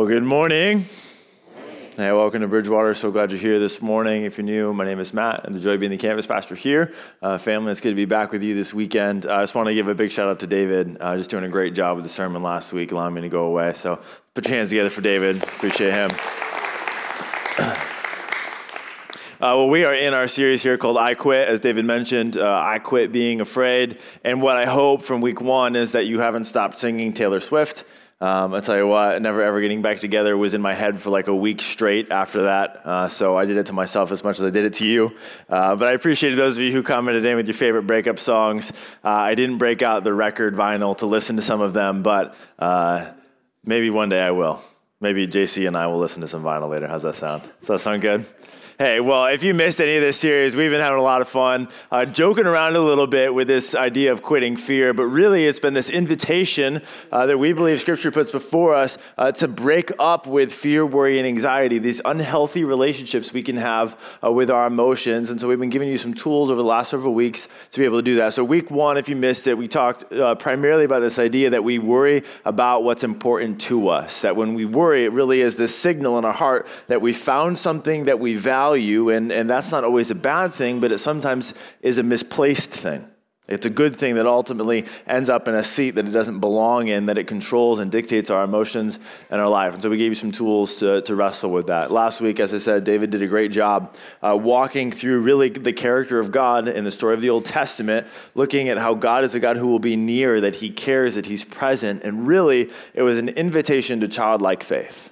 Well, good morning. Hey, welcome to Bridgewater. So glad you're here this morning. If you're new, my name is Matt. I'm the joy of being the campus pastor here. Uh, family, it's good to be back with you this weekend. I just want to give a big shout out to David, uh, just doing a great job with the sermon last week, allowing me to go away. So put your hands together for David. Appreciate him. Uh, well, we are in our series here called I Quit, as David mentioned. Uh, I quit being afraid. And what I hope from week one is that you haven't stopped singing Taylor Swift. Um, I tell you what, never ever getting back together was in my head for like a week straight after that. Uh, so I did it to myself as much as I did it to you. Uh, but I appreciated those of you who commented in with your favorite breakup songs. Uh, I didn't break out the record vinyl to listen to some of them, but uh, maybe one day I will. Maybe JC and I will listen to some vinyl later. How's that sound? Does that sound good? Hey, well, if you missed any of this series, we've been having a lot of fun uh, joking around a little bit with this idea of quitting fear, but really it's been this invitation uh, that we believe Scripture puts before us uh, to break up with fear, worry, and anxiety, these unhealthy relationships we can have uh, with our emotions. And so we've been giving you some tools over the last several weeks to be able to do that. So, week one, if you missed it, we talked uh, primarily about this idea that we worry about what's important to us, that when we worry, it really is this signal in our heart that we found something that we value value, and, and that's not always a bad thing, but it sometimes is a misplaced thing. It's a good thing that ultimately ends up in a seat that it doesn't belong in, that it controls and dictates our emotions and our life. And so we gave you some tools to, to wrestle with that. Last week, as I said, David did a great job uh, walking through really the character of God in the story of the Old Testament, looking at how God is a God who will be near, that he cares, that he's present. And really, it was an invitation to childlike faith.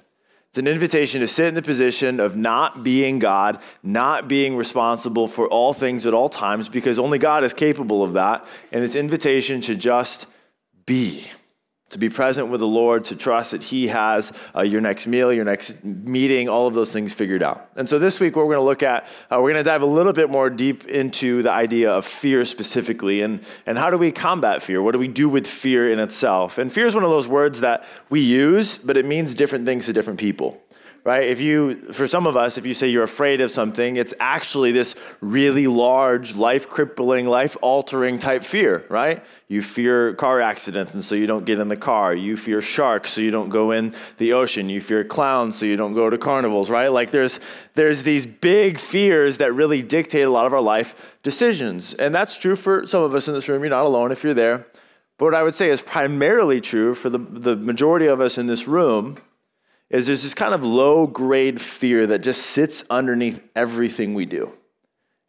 It's an invitation to sit in the position of not being God, not being responsible for all things at all times, because only God is capable of that. And it's invitation to just be to be present with the Lord, to trust that He has uh, your next meal, your next meeting, all of those things figured out. And so this week, what we're going to look at, uh, we're going to dive a little bit more deep into the idea of fear specifically, and, and how do we combat fear? What do we do with fear in itself? And fear is one of those words that we use, but it means different things to different people right? If you, for some of us, if you say you're afraid of something, it's actually this really large, life crippling, life altering type fear, right? You fear car accidents, and so you don't get in the car. You fear sharks, so you don't go in the ocean. You fear clowns, so you don't go to carnivals, right? Like there's, there's these big fears that really dictate a lot of our life decisions. And that's true for some of us in this room. You're not alone if you're there. But what I would say is primarily true for the, the majority of us in this room is there's this kind of low grade fear that just sits underneath everything we do.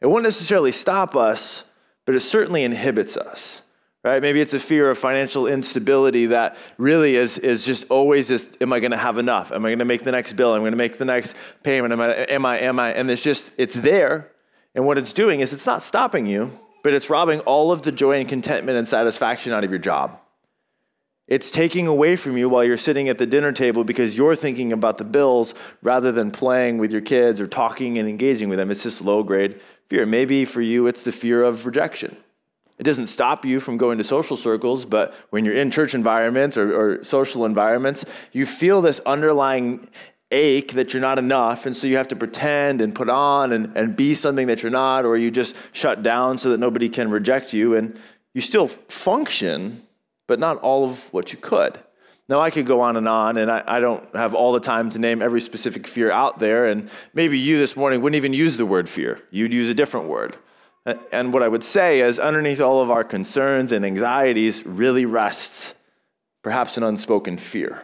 It won't necessarily stop us, but it certainly inhibits us. Right? Maybe it's a fear of financial instability that really is, is just always this am I going to have enough? Am I going to make the next bill? Am I going to make the next payment? Am I, am I, am I? And it's just, it's there. And what it's doing is it's not stopping you, but it's robbing all of the joy and contentment and satisfaction out of your job. It's taking away from you while you're sitting at the dinner table because you're thinking about the bills rather than playing with your kids or talking and engaging with them. It's just low grade fear. Maybe for you, it's the fear of rejection. It doesn't stop you from going to social circles, but when you're in church environments or, or social environments, you feel this underlying ache that you're not enough, and so you have to pretend and put on and, and be something that you're not, or you just shut down so that nobody can reject you, and you still function but not all of what you could. Now, I could go on and on, and I, I, don't have all the time to name every specific fear out there. And maybe you this morning wouldn't even use the word fear, you'd use a different word. And what I would say is, underneath all of our concerns and anxieties really rests perhaps an unspoken fear,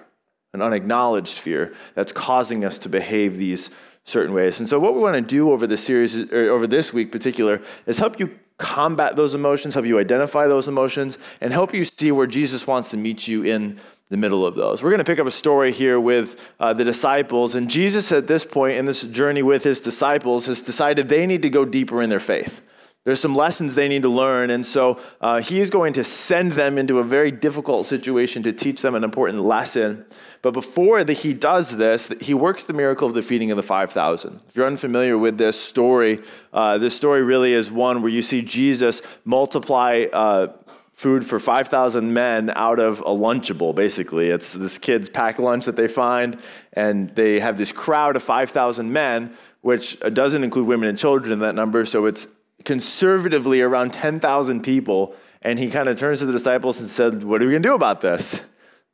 an unacknowledged fear that's causing us to behave these certain ways. And so, what we want to do over this series, or over this week in particular, is help you combat those emotions, help you identify those emotions, and help you see where Jesus wants to meet you in the middle of those. We're going to pick up a story here with uh, the disciples, and Jesus, at this point in this journey with his disciples, has decided they need to go deeper in their faith. There's some lessons they need to learn, and so uh, he is going to send them into a very difficult situation to teach them an important lesson. But before the, he does this, he works the miracle of the feeding of the 5,000. If you're unfamiliar with this story, uh, this story really is one where you see Jesus multiply uh, food for 5,000 men out of a Lunchable, basically. It's this kid's packed lunch that they find, and they have this crowd of 5,000 men, which doesn't include women and children in that number, so it's conservatively around 10,000 people. And he kind of turns to the disciples and said, What are we going to do about this?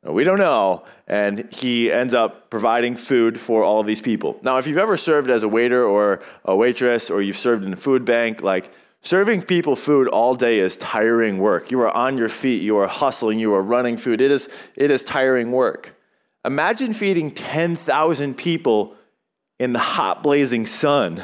We don't know. And he ends up providing food for all of these people. Now, if you've ever served as a waiter or a waitress, or you've served in a food bank, like serving people food all day is tiring work. You are on your feet, you are hustling, you are running food. It is, it is tiring work. Imagine feeding 10,000 people in the hot, blazing sun.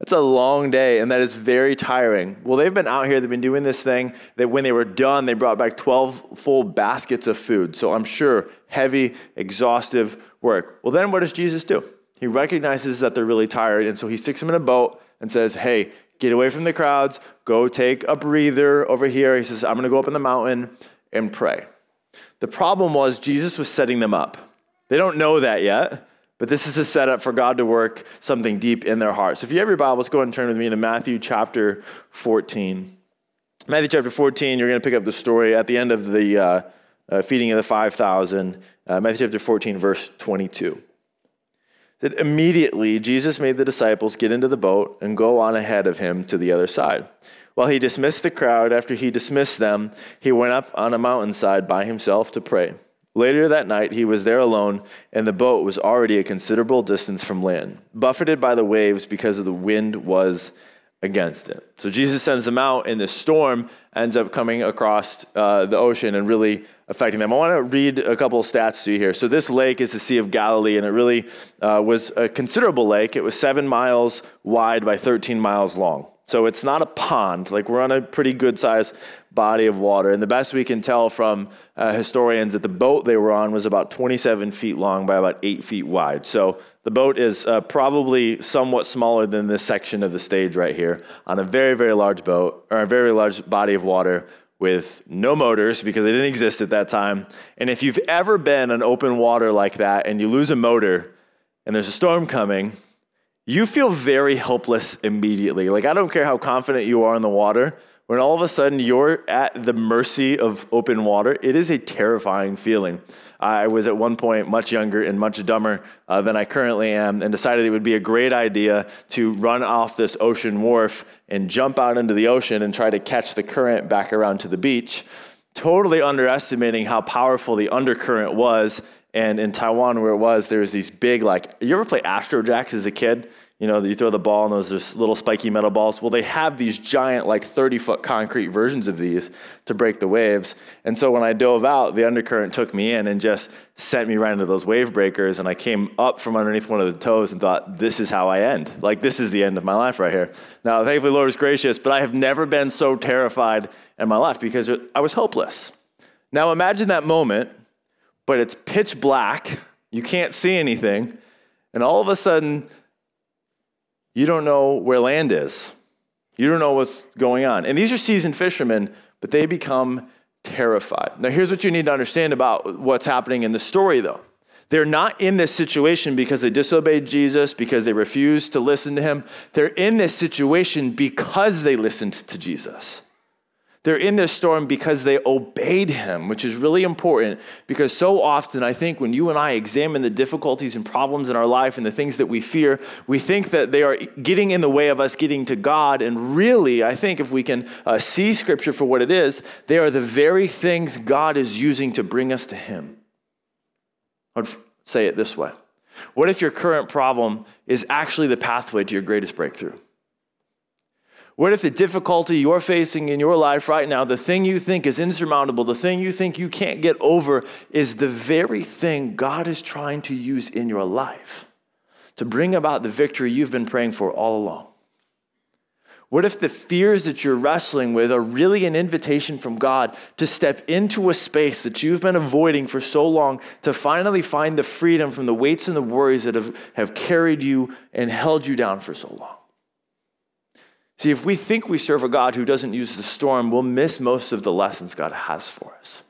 That's a long day, and that is very tiring. Well, they've been out here, they've been doing this thing that when they were done, they brought back 12 full baskets of food. So I'm sure heavy, exhaustive work. Well, then what does Jesus do? He recognizes that they're really tired, and so he sticks them in a boat and says, Hey, get away from the crowds, go take a breather over here. He says, I'm gonna go up in the mountain and pray. The problem was Jesus was setting them up. They don't know that yet. But this is a setup for God to work something deep in their hearts. So if you have your Bibles, go ahead and turn with me to Matthew chapter 14. Matthew chapter 14, you're going to pick up the story at the end of the uh, uh, feeding of the 5,000. Uh, Matthew chapter 14, verse 22. That immediately Jesus made the disciples get into the boat and go on ahead of him to the other side. While he dismissed the crowd, after he dismissed them, he went up on a mountainside by himself to pray. Later that night, he was there alone, and the boat was already a considerable distance from land, buffeted by the waves because of the wind was against it. So Jesus sends them out, and the storm ends up coming across uh, the ocean and really affecting them. I want to read a couple of stats to you here. So this lake is the Sea of Galilee, and it really uh, was a considerable lake. It was seven miles wide by 13 miles long. So it's not a pond. Like we're on a pretty good sized body of water. And the best we can tell from uh, historians that the boat they were on was about 27 feet long by about eight feet wide. So the boat is uh, probably somewhat smaller than this section of the stage right here on a very, very large boat or a very large body of water with no motors because they didn't exist at that time. And if you've ever been on open water like that and you lose a motor and there's a storm coming, you feel very helpless immediately. Like, I don't care how confident you are in the water, when all of a sudden you're at the mercy of open water, it is a terrifying feeling. I was at one point much younger and much dumber uh, than I currently am and decided it would be a great idea to run off this ocean wharf and jump out into the ocean and try to catch the current back around to the beach, totally underestimating how powerful the undercurrent was and in Taiwan, where it was, there was these big, like, you ever play Astro Jacks as a kid? You know, you throw the ball and those little spiky metal balls. Well, they have these giant, like 30 foot concrete versions of these to break the waves. And so when I dove out, the undercurrent took me in and just sent me right into those wave breakers. And I came up from underneath one of the toes and thought, this is how I end. Like, this is the end of my life right here. Now, thankfully, Lord is gracious, but I have never been so terrified in my life because I was hopeless. Now, imagine that moment but it's pitch black. You can't see anything. And all of a sudden, you don't know where land is. You don't know what's going on. And these are seasoned fishermen, but they become terrified. Now, here's what you need to understand about what's happening in the story, though. They're not in this situation because they disobeyed Jesus, because they refused to listen to him. They're in this situation because they listened to Jesus. They're in this storm because they obeyed him, which is really important because so often I think when you and I examine the difficulties and problems in our life and the things that we fear, we think that they are getting in the way of us getting to God. And really, I think if we can uh, see Scripture for what it is, they are the very things God is using to bring us to Him. I'd say it this way What if your current problem is actually the pathway to your greatest breakthrough? What if the difficulty you're facing in your life right now, the thing you think is insurmountable, the thing you think you can't get over, is the very thing God is trying to use in your life to bring about the victory you've been praying for all along? What if the fears that you're wrestling with are really an invitation from God to step into a space that you've been avoiding for so long to finally find the freedom from the weights and the worries that have, have carried you and held you down for so long? See, if we think we serve a God who doesn't use the storm, we'll miss most of the lessons God has for us.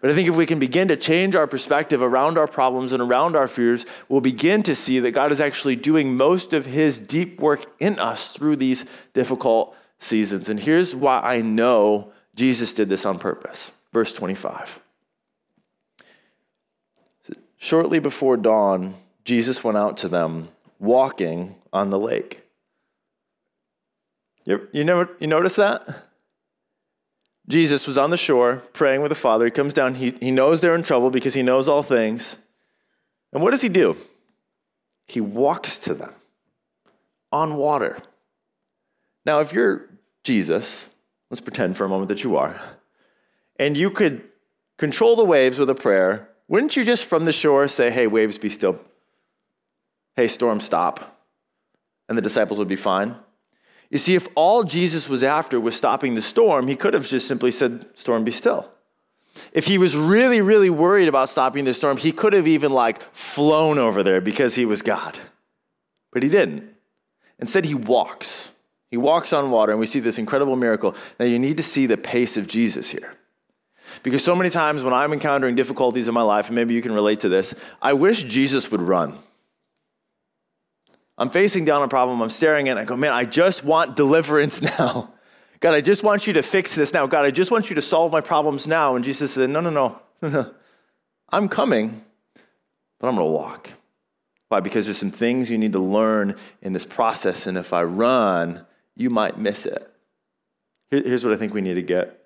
But I think if we can begin to change our perspective around our problems and around our fears, we'll begin to see that God is actually doing most of his deep work in us through these difficult seasons. And here's why I know Jesus did this on purpose. Verse 25. Shortly before dawn, Jesus went out to them walking on the lake. You, you, know, you notice that? Jesus was on the shore praying with the Father. He comes down, he, he knows they're in trouble because he knows all things. And what does he do? He walks to them on water. Now, if you're Jesus, let's pretend for a moment that you are, and you could control the waves with a prayer, wouldn't you just from the shore say, Hey, waves, be still? Hey, storm, stop? And the disciples would be fine. You see, if all Jesus was after was stopping the storm, he could have just simply said, Storm, be still. If he was really, really worried about stopping the storm, he could have even like flown over there because he was God. But he didn't. Instead, he walks. He walks on water, and we see this incredible miracle. Now, you need to see the pace of Jesus here. Because so many times when I'm encountering difficulties in my life, and maybe you can relate to this, I wish Jesus would run. I'm facing down a problem, I'm staring at it, I go, man, I just want deliverance now. God, I just want you to fix this now. God, I just want you to solve my problems now. And Jesus said, no, no, no, no. I'm coming, but I'm going to walk. Why? Because there's some things you need to learn in this process, and if I run, you might miss it. Here's what I think we need to get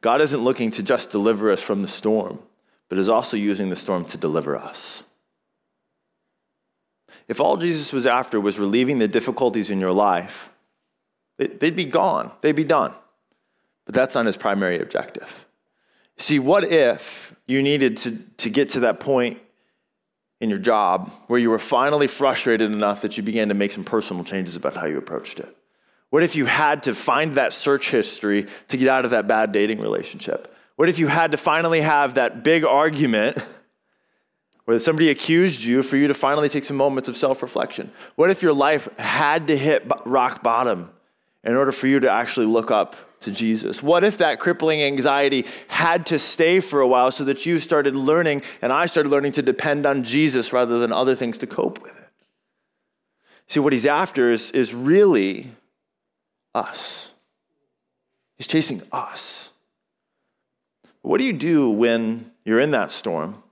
God isn't looking to just deliver us from the storm, but is also using the storm to deliver us. If all Jesus was after was relieving the difficulties in your life, they'd be gone, they'd be done. But that's not his primary objective. See, what if you needed to, to get to that point in your job where you were finally frustrated enough that you began to make some personal changes about how you approached it? What if you had to find that search history to get out of that bad dating relationship? What if you had to finally have that big argument where somebody accused you for you to finally take some moments of self reflection? What if your life had to hit rock bottom in order for you to actually look up to Jesus? What if that crippling anxiety had to stay for a while so that you started learning and I started learning to depend on Jesus rather than other things to cope with it? See, what he's after is, is really us. He's chasing us. What do you do when you're in that storm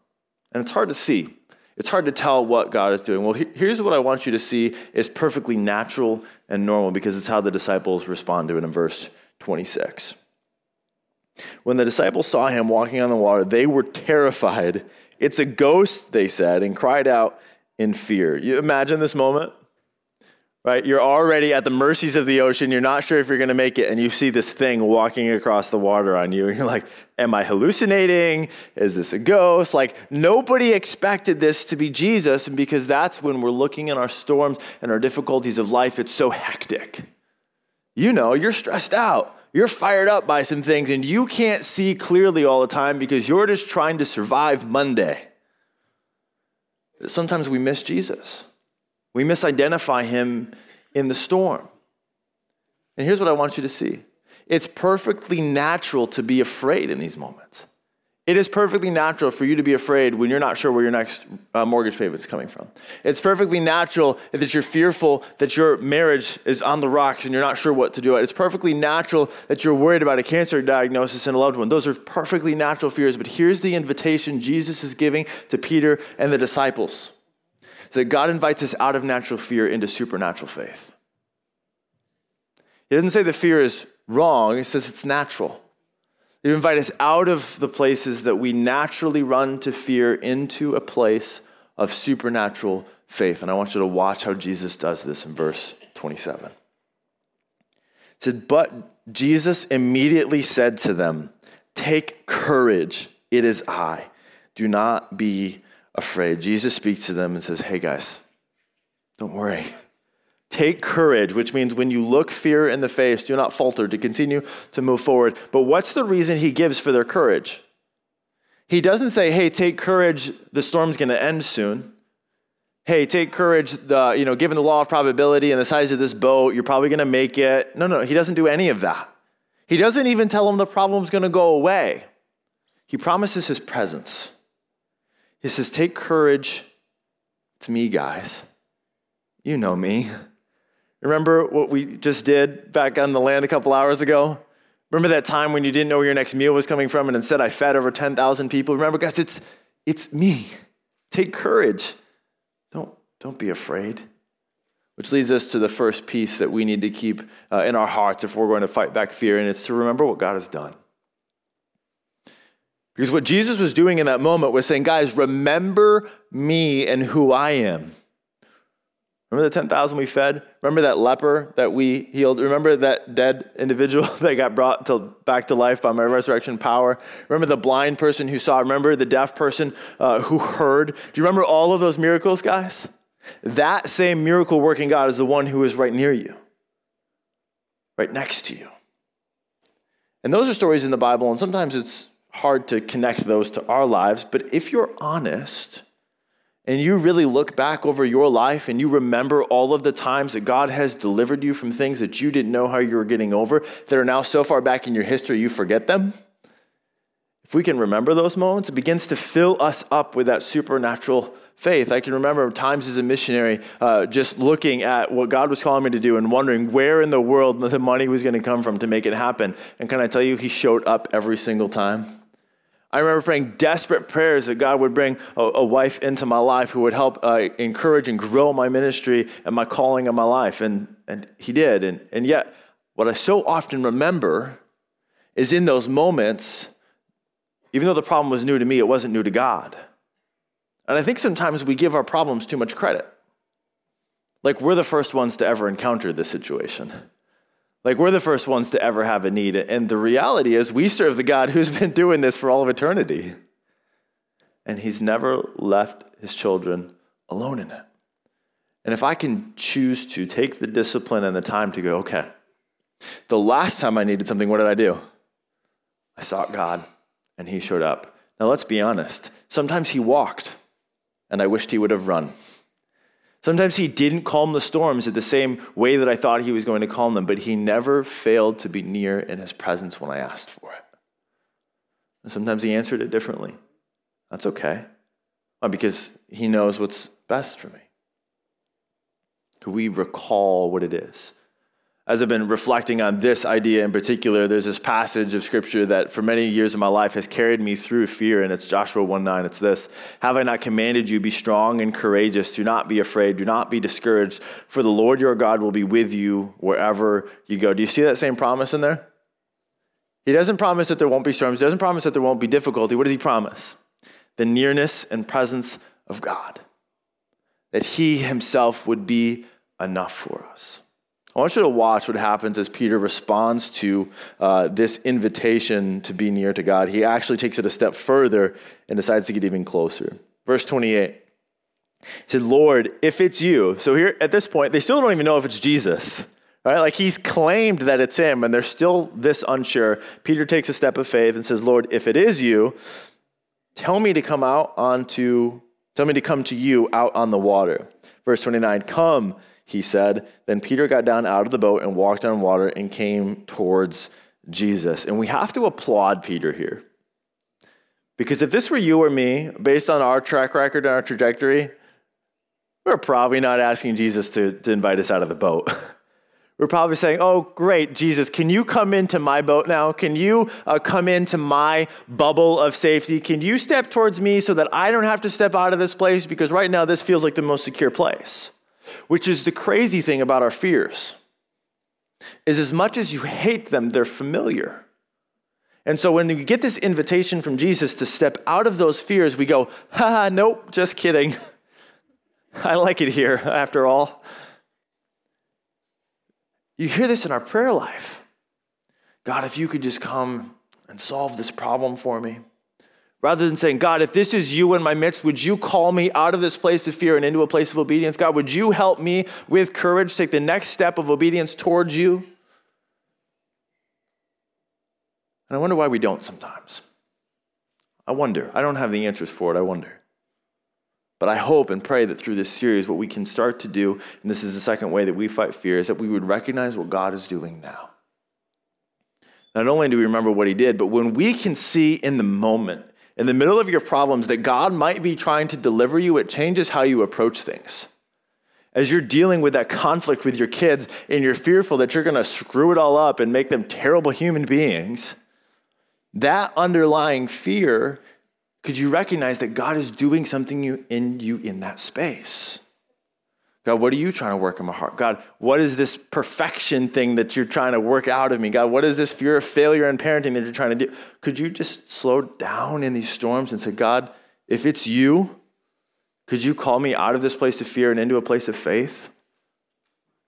and it's hard to see? It's hard to tell what God is doing. Well, here's what I want you to see is perfectly natural and normal because it's how the disciples respond to it in verse 26. When the disciples saw him walking on the water, they were terrified. It's a ghost, they said, and cried out in fear. You imagine this moment? Right? You're already at the mercies of the ocean. You're not sure if you're going to make it. And you see this thing walking across the water on you. And you're like, am I hallucinating? Is this a ghost? Like, nobody expected this to be Jesus. And because that's when we're looking at our storms and our difficulties of life, it's so hectic. You know, you're stressed out. You're fired up by some things, and you can't see clearly all the time because you're just trying to survive Monday. Sometimes we miss Jesus. We misidentify him in the storm. And here's what I want you to see it's perfectly natural to be afraid in these moments. It is perfectly natural for you to be afraid when you're not sure where your next uh, mortgage payment is coming from. It's perfectly natural that you're fearful that your marriage is on the rocks and you're not sure what to do. It's perfectly natural that you're worried about a cancer diagnosis in a loved one. Those are perfectly natural fears. But here's the invitation Jesus is giving to Peter and the disciples that God invites us out of natural fear into supernatural faith. He doesn't say the fear is wrong, he says it's natural. He invites us out of the places that we naturally run to fear into a place of supernatural faith. And I want you to watch how Jesus does this in verse 27. It said, But Jesus immediately said to them, Take courage, it is I. Do not be afraid. Jesus speaks to them and says, Hey guys, don't worry. Take courage, which means when you look fear in the face, do not falter to continue to move forward. But what's the reason he gives for their courage? He doesn't say, hey, take courage, the storm's gonna end soon. Hey, take courage, the, you know, given the law of probability and the size of this boat, you're probably gonna make it. No, no, he doesn't do any of that. He doesn't even tell them the problem's gonna go away. He promises his presence. He says, Take courage. It's me, guys. You know me. Remember what we just did back on the land a couple hours ago? Remember that time when you didn't know where your next meal was coming from and instead I fed over 10,000 people? Remember, guys, it's, it's me. Take courage. Don't, don't be afraid. Which leads us to the first piece that we need to keep uh, in our hearts if we're going to fight back fear, and it's to remember what God has done. Because what Jesus was doing in that moment was saying, guys, remember me and who I am. Remember the 10,000 we fed? Remember that leper that we healed? Remember that dead individual that got brought to, back to life by my resurrection power? Remember the blind person who saw? Remember the deaf person uh, who heard? Do you remember all of those miracles, guys? That same miracle working God is the one who is right near you, right next to you. And those are stories in the Bible, and sometimes it's hard to connect those to our lives. But if you're honest, and you really look back over your life and you remember all of the times that God has delivered you from things that you didn't know how you were getting over, that are now so far back in your history you forget them, if we can remember those moments, it begins to fill us up with that supernatural faith. I can remember times as a missionary uh, just looking at what God was calling me to do and wondering where in the world the money was going to come from to make it happen. And can I tell you, He showed up every single time. I remember praying desperate prayers that God would bring a, a wife into my life who would help uh, encourage and grow my ministry and my calling in my life. And, and He did. And, and yet, what I so often remember is in those moments, even though the problem was new to me, it wasn't new to God. And I think sometimes we give our problems too much credit. Like we're the first ones to ever encounter this situation. Like we're the first ones to ever have a need. And the reality is, we serve the God who's been doing this for all of eternity. And he's never left his children alone in it. And if I can choose to take the discipline and the time to go, okay, the last time I needed something, what did I do? I sought God and he showed up. Now let's be honest. Sometimes he walked and I wished he would have run. Sometimes he didn't calm the storms in the same way that I thought he was going to calm them, but he never failed to be near in his presence when I asked for it. And sometimes he answered it differently. That's okay. Because he knows what's best for me. Could we recall what it is? As I've been reflecting on this idea in particular, there's this passage of scripture that for many years of my life has carried me through fear, and it's Joshua 1 9. It's this Have I not commanded you, be strong and courageous? Do not be afraid, do not be discouraged, for the Lord your God will be with you wherever you go. Do you see that same promise in there? He doesn't promise that there won't be storms, he doesn't promise that there won't be difficulty. What does he promise? The nearness and presence of God, that he himself would be enough for us. I want you to watch what happens as Peter responds to uh, this invitation to be near to God. He actually takes it a step further and decides to get even closer. Verse 28. He said, Lord, if it's you. So here at this point, they still don't even know if it's Jesus. Right? Like he's claimed that it's him, and they're still this unsure. Peter takes a step of faith and says, Lord, if it is you, tell me to come out onto, tell me to come to you out on the water. Verse 29, come he said. Then Peter got down out of the boat and walked on water and came towards Jesus. And we have to applaud Peter here. Because if this were you or me, based on our track record and our trajectory, we're probably not asking Jesus to, to invite us out of the boat. We're probably saying, Oh, great, Jesus, can you come into my boat now? Can you uh, come into my bubble of safety? Can you step towards me so that I don't have to step out of this place? Because right now, this feels like the most secure place which is the crazy thing about our fears is as much as you hate them they're familiar. And so when we get this invitation from jesus to step out of those fears we go ha nope just kidding. I like it here after all. You hear this in our prayer life. God if you could just come and solve this problem for me Rather than saying, God, if this is you in my midst, would you call me out of this place of fear and into a place of obedience? God, would you help me with courage take the next step of obedience towards you? And I wonder why we don't sometimes. I wonder. I don't have the answers for it. I wonder. But I hope and pray that through this series, what we can start to do, and this is the second way that we fight fear, is that we would recognize what God is doing now. Not only do we remember what He did, but when we can see in the moment in the middle of your problems that God might be trying to deliver you, it changes how you approach things. As you're dealing with that conflict with your kids and you're fearful that you're going to screw it all up and make them terrible human beings, that underlying fear, could you recognize that God is doing something in you in that space? God, what are you trying to work in my heart? God, what is this perfection thing that you're trying to work out of me? God, what is this fear of failure in parenting that you're trying to do? Could you just slow down in these storms and say, God, if it's you, could you call me out of this place of fear and into a place of faith?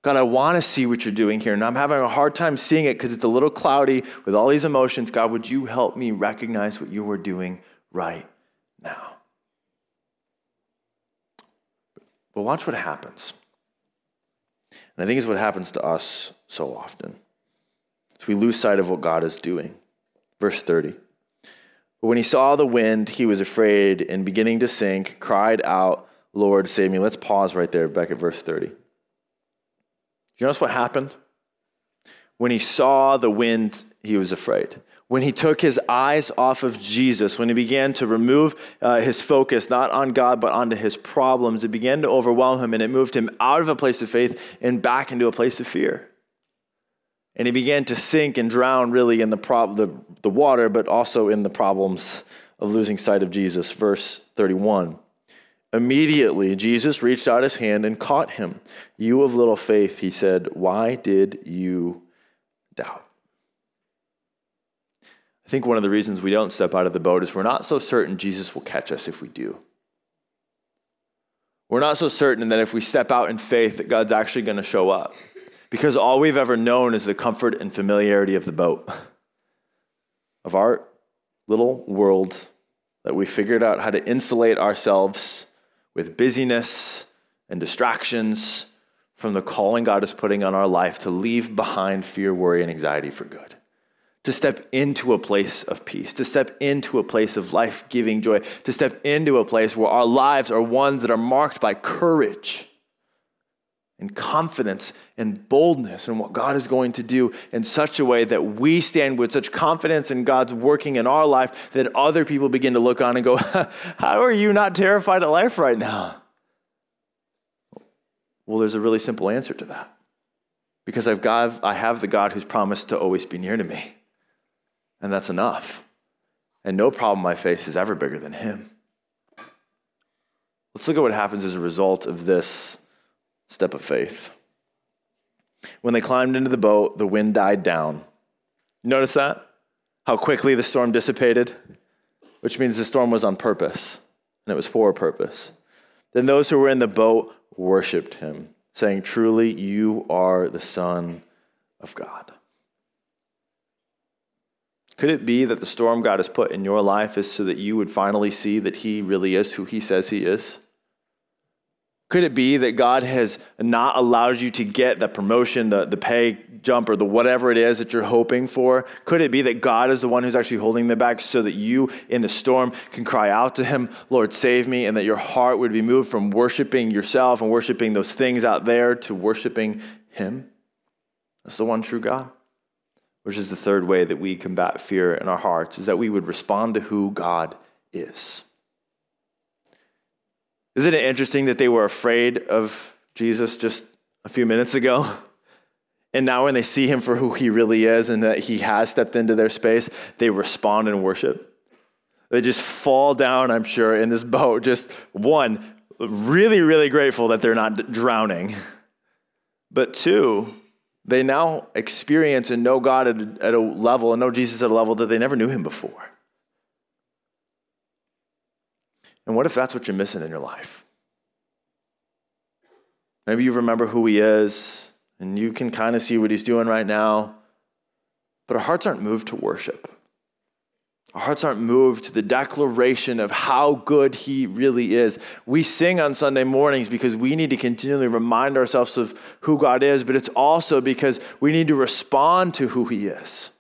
God, I want to see what you're doing here, and I'm having a hard time seeing it because it's a little cloudy with all these emotions. God, would you help me recognize what you are doing right now? But watch what happens. And I think it's what happens to us so often. So we lose sight of what God is doing. Verse 30. But when he saw the wind, he was afraid and beginning to sink, cried out, Lord, save me. Let's pause right there, back at verse 30. You notice what happened? When he saw the wind, he was afraid when he took his eyes off of Jesus, when he began to remove uh, his focus not on God but onto his problems, it began to overwhelm him and it moved him out of a place of faith and back into a place of fear. And he began to sink and drown really in the, prob- the, the water, but also in the problems of losing sight of Jesus. Verse 31. Immediately, Jesus reached out his hand and caught him. You of little faith, he said, why did you doubt? I think one of the reasons we don't step out of the boat is we're not so certain Jesus will catch us if we do. We're not so certain that if we step out in faith that God's actually going to show up. Because all we've ever known is the comfort and familiarity of the boat, of our little world that we figured out how to insulate ourselves with busyness and distractions from the calling God is putting on our life to leave behind fear, worry, and anxiety for good to step into a place of peace, to step into a place of life giving joy, to step into a place where our lives are ones that are marked by courage and confidence and boldness in what God is going to do in such a way that we stand with such confidence in God's working in our life that other people begin to look on and go, How are you not terrified at life right now? Well, there's a really simple answer to that. Because I've got, I have the God who's promised to always be near to me and that's enough. And no problem I face is ever bigger than Him. Let's look at what happens as a result of this step of faith. When they climbed into the boat, the wind died down. Notice that? How quickly the storm dissipated? Which means the storm was on purpose, and it was for a purpose. Then those who were in the boat worshiped him, saying, Truly, you are the Son of God. Could it be that the storm God has put in your life is so that you would finally see that He really is who He says He is? Could it be that God has not allowed you to get the promotion, the, the pay jump, or the whatever it is that you're hoping for? Could it be that God is the one who's actually holding them back so that you in the storm can cry out to Him, Lord, save me, and that your heart would be moved from worshiping yourself and worshiping those things out there to worshiping Him? That's the one true God which is the third way that we combat fear in our hearts, is that we would respond to who God is. Isn't it interesting that they were afraid of Jesus just a few minutes ago? And now, when they see him for who he really is and that he has stepped into their space, they respond in worship. They just fall down, I'm sure, in this boat. Just one, really, really grateful that they're not drowning. But two, they now experience and know God at a, at a level and know Jesus at a level that they never knew him before. And what if that's what you're missing in your life? Maybe you remember who he is and you can kind of see what he's doing right now, but our hearts aren't moved to worship. Our hearts aren't moved to the declaration of how good He really is. We sing on Sunday mornings because we need to continually remind ourselves of who God is, but it's also because we need to respond to who He is.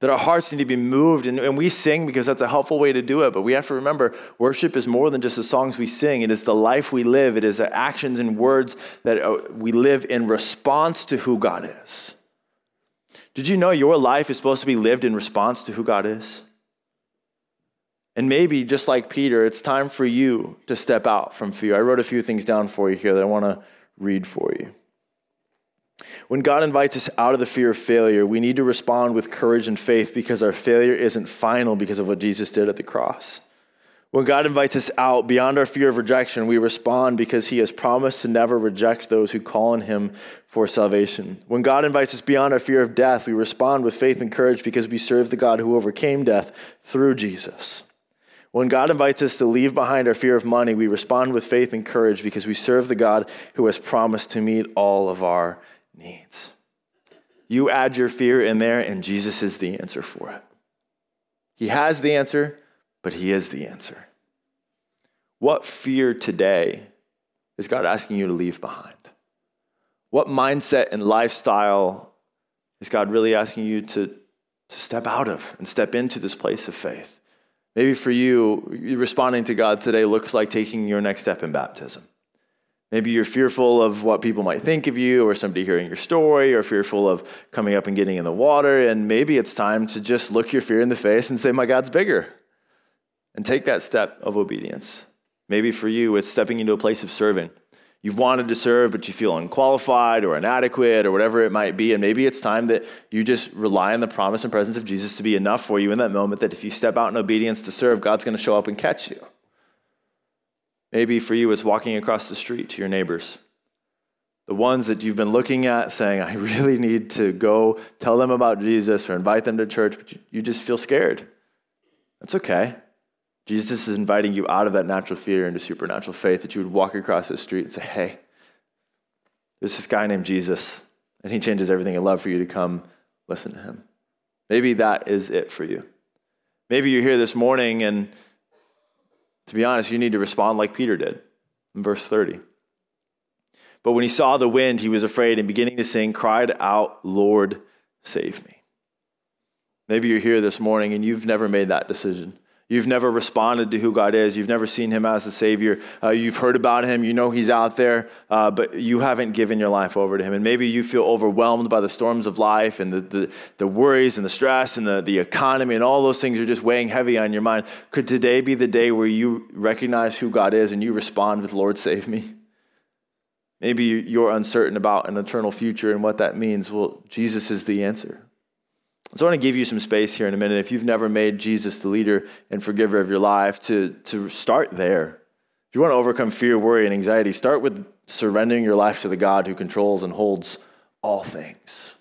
That our hearts need to be moved, and, and we sing because that's a helpful way to do it. But we have to remember worship is more than just the songs we sing, it is the life we live, it is the actions and words that uh, we live in response to who God is. Did you know your life is supposed to be lived in response to who God is? And maybe, just like Peter, it's time for you to step out from fear. I wrote a few things down for you here that I want to read for you. When God invites us out of the fear of failure, we need to respond with courage and faith because our failure isn't final because of what Jesus did at the cross. When God invites us out beyond our fear of rejection, we respond because He has promised to never reject those who call on Him for salvation. When God invites us beyond our fear of death, we respond with faith and courage because we serve the God who overcame death through Jesus. When God invites us to leave behind our fear of money, we respond with faith and courage because we serve the God who has promised to meet all of our needs. You add your fear in there, and Jesus is the answer for it. He has the answer, but He is the answer. What fear today is God asking you to leave behind? What mindset and lifestyle is God really asking you to, to step out of and step into this place of faith? Maybe for you, responding to God today looks like taking your next step in baptism. Maybe you're fearful of what people might think of you or somebody hearing your story or fearful of coming up and getting in the water. And maybe it's time to just look your fear in the face and say, My God's bigger. And take that step of obedience. Maybe for you, it's stepping into a place of serving. You've wanted to serve, but you feel unqualified or inadequate or whatever it might be. And maybe it's time that you just rely on the promise and presence of Jesus to be enough for you in that moment that if you step out in obedience to serve, God's going to show up and catch you. Maybe for you, it's walking across the street to your neighbors. The ones that you've been looking at saying, I really need to go tell them about Jesus or invite them to church, but you just feel scared. That's okay. Jesus is inviting you out of that natural fear into supernatural faith that you would walk across the street and say, Hey, there's this guy named Jesus, and he changes everything. I'd love for you to come listen to him. Maybe that is it for you. Maybe you're here this morning, and to be honest, you need to respond like Peter did in verse 30. But when he saw the wind, he was afraid and beginning to sing, cried out, Lord, save me. Maybe you're here this morning and you've never made that decision. You've never responded to who God is. You've never seen Him as a Savior. Uh, you've heard about Him. You know He's out there, uh, but you haven't given your life over to Him. And maybe you feel overwhelmed by the storms of life and the, the, the worries and the stress and the, the economy and all those things are just weighing heavy on your mind. Could today be the day where you recognize who God is and you respond with, Lord, save me? Maybe you're uncertain about an eternal future and what that means. Well, Jesus is the answer. So I want to give you some space here in a minute. If you've never made Jesus the leader and forgiver of your life, to, to start there. If you want to overcome fear, worry, and anxiety, start with surrendering your life to the God who controls and holds all things.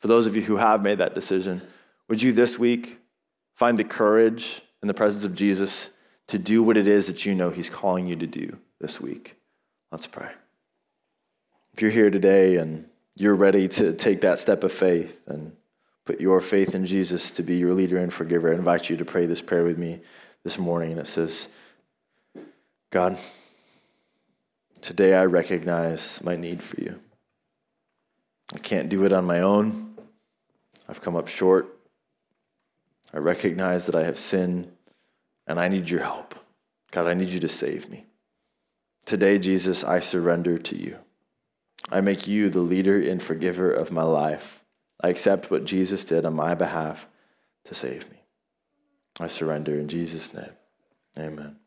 For those of you who have made that decision, would you this week find the courage in the presence of Jesus to do what it is that you know He's calling you to do this week? Let's pray. If you're here today and you're ready to take that step of faith and put your faith in Jesus to be your leader and forgiver, I invite you to pray this prayer with me this morning. And it says, God, today I recognize my need for you. I can't do it on my own. I've come up short. I recognize that I have sinned and I need your help. God, I need you to save me. Today, Jesus, I surrender to you. I make you the leader and forgiver of my life. I accept what Jesus did on my behalf to save me. I surrender in Jesus' name. Amen.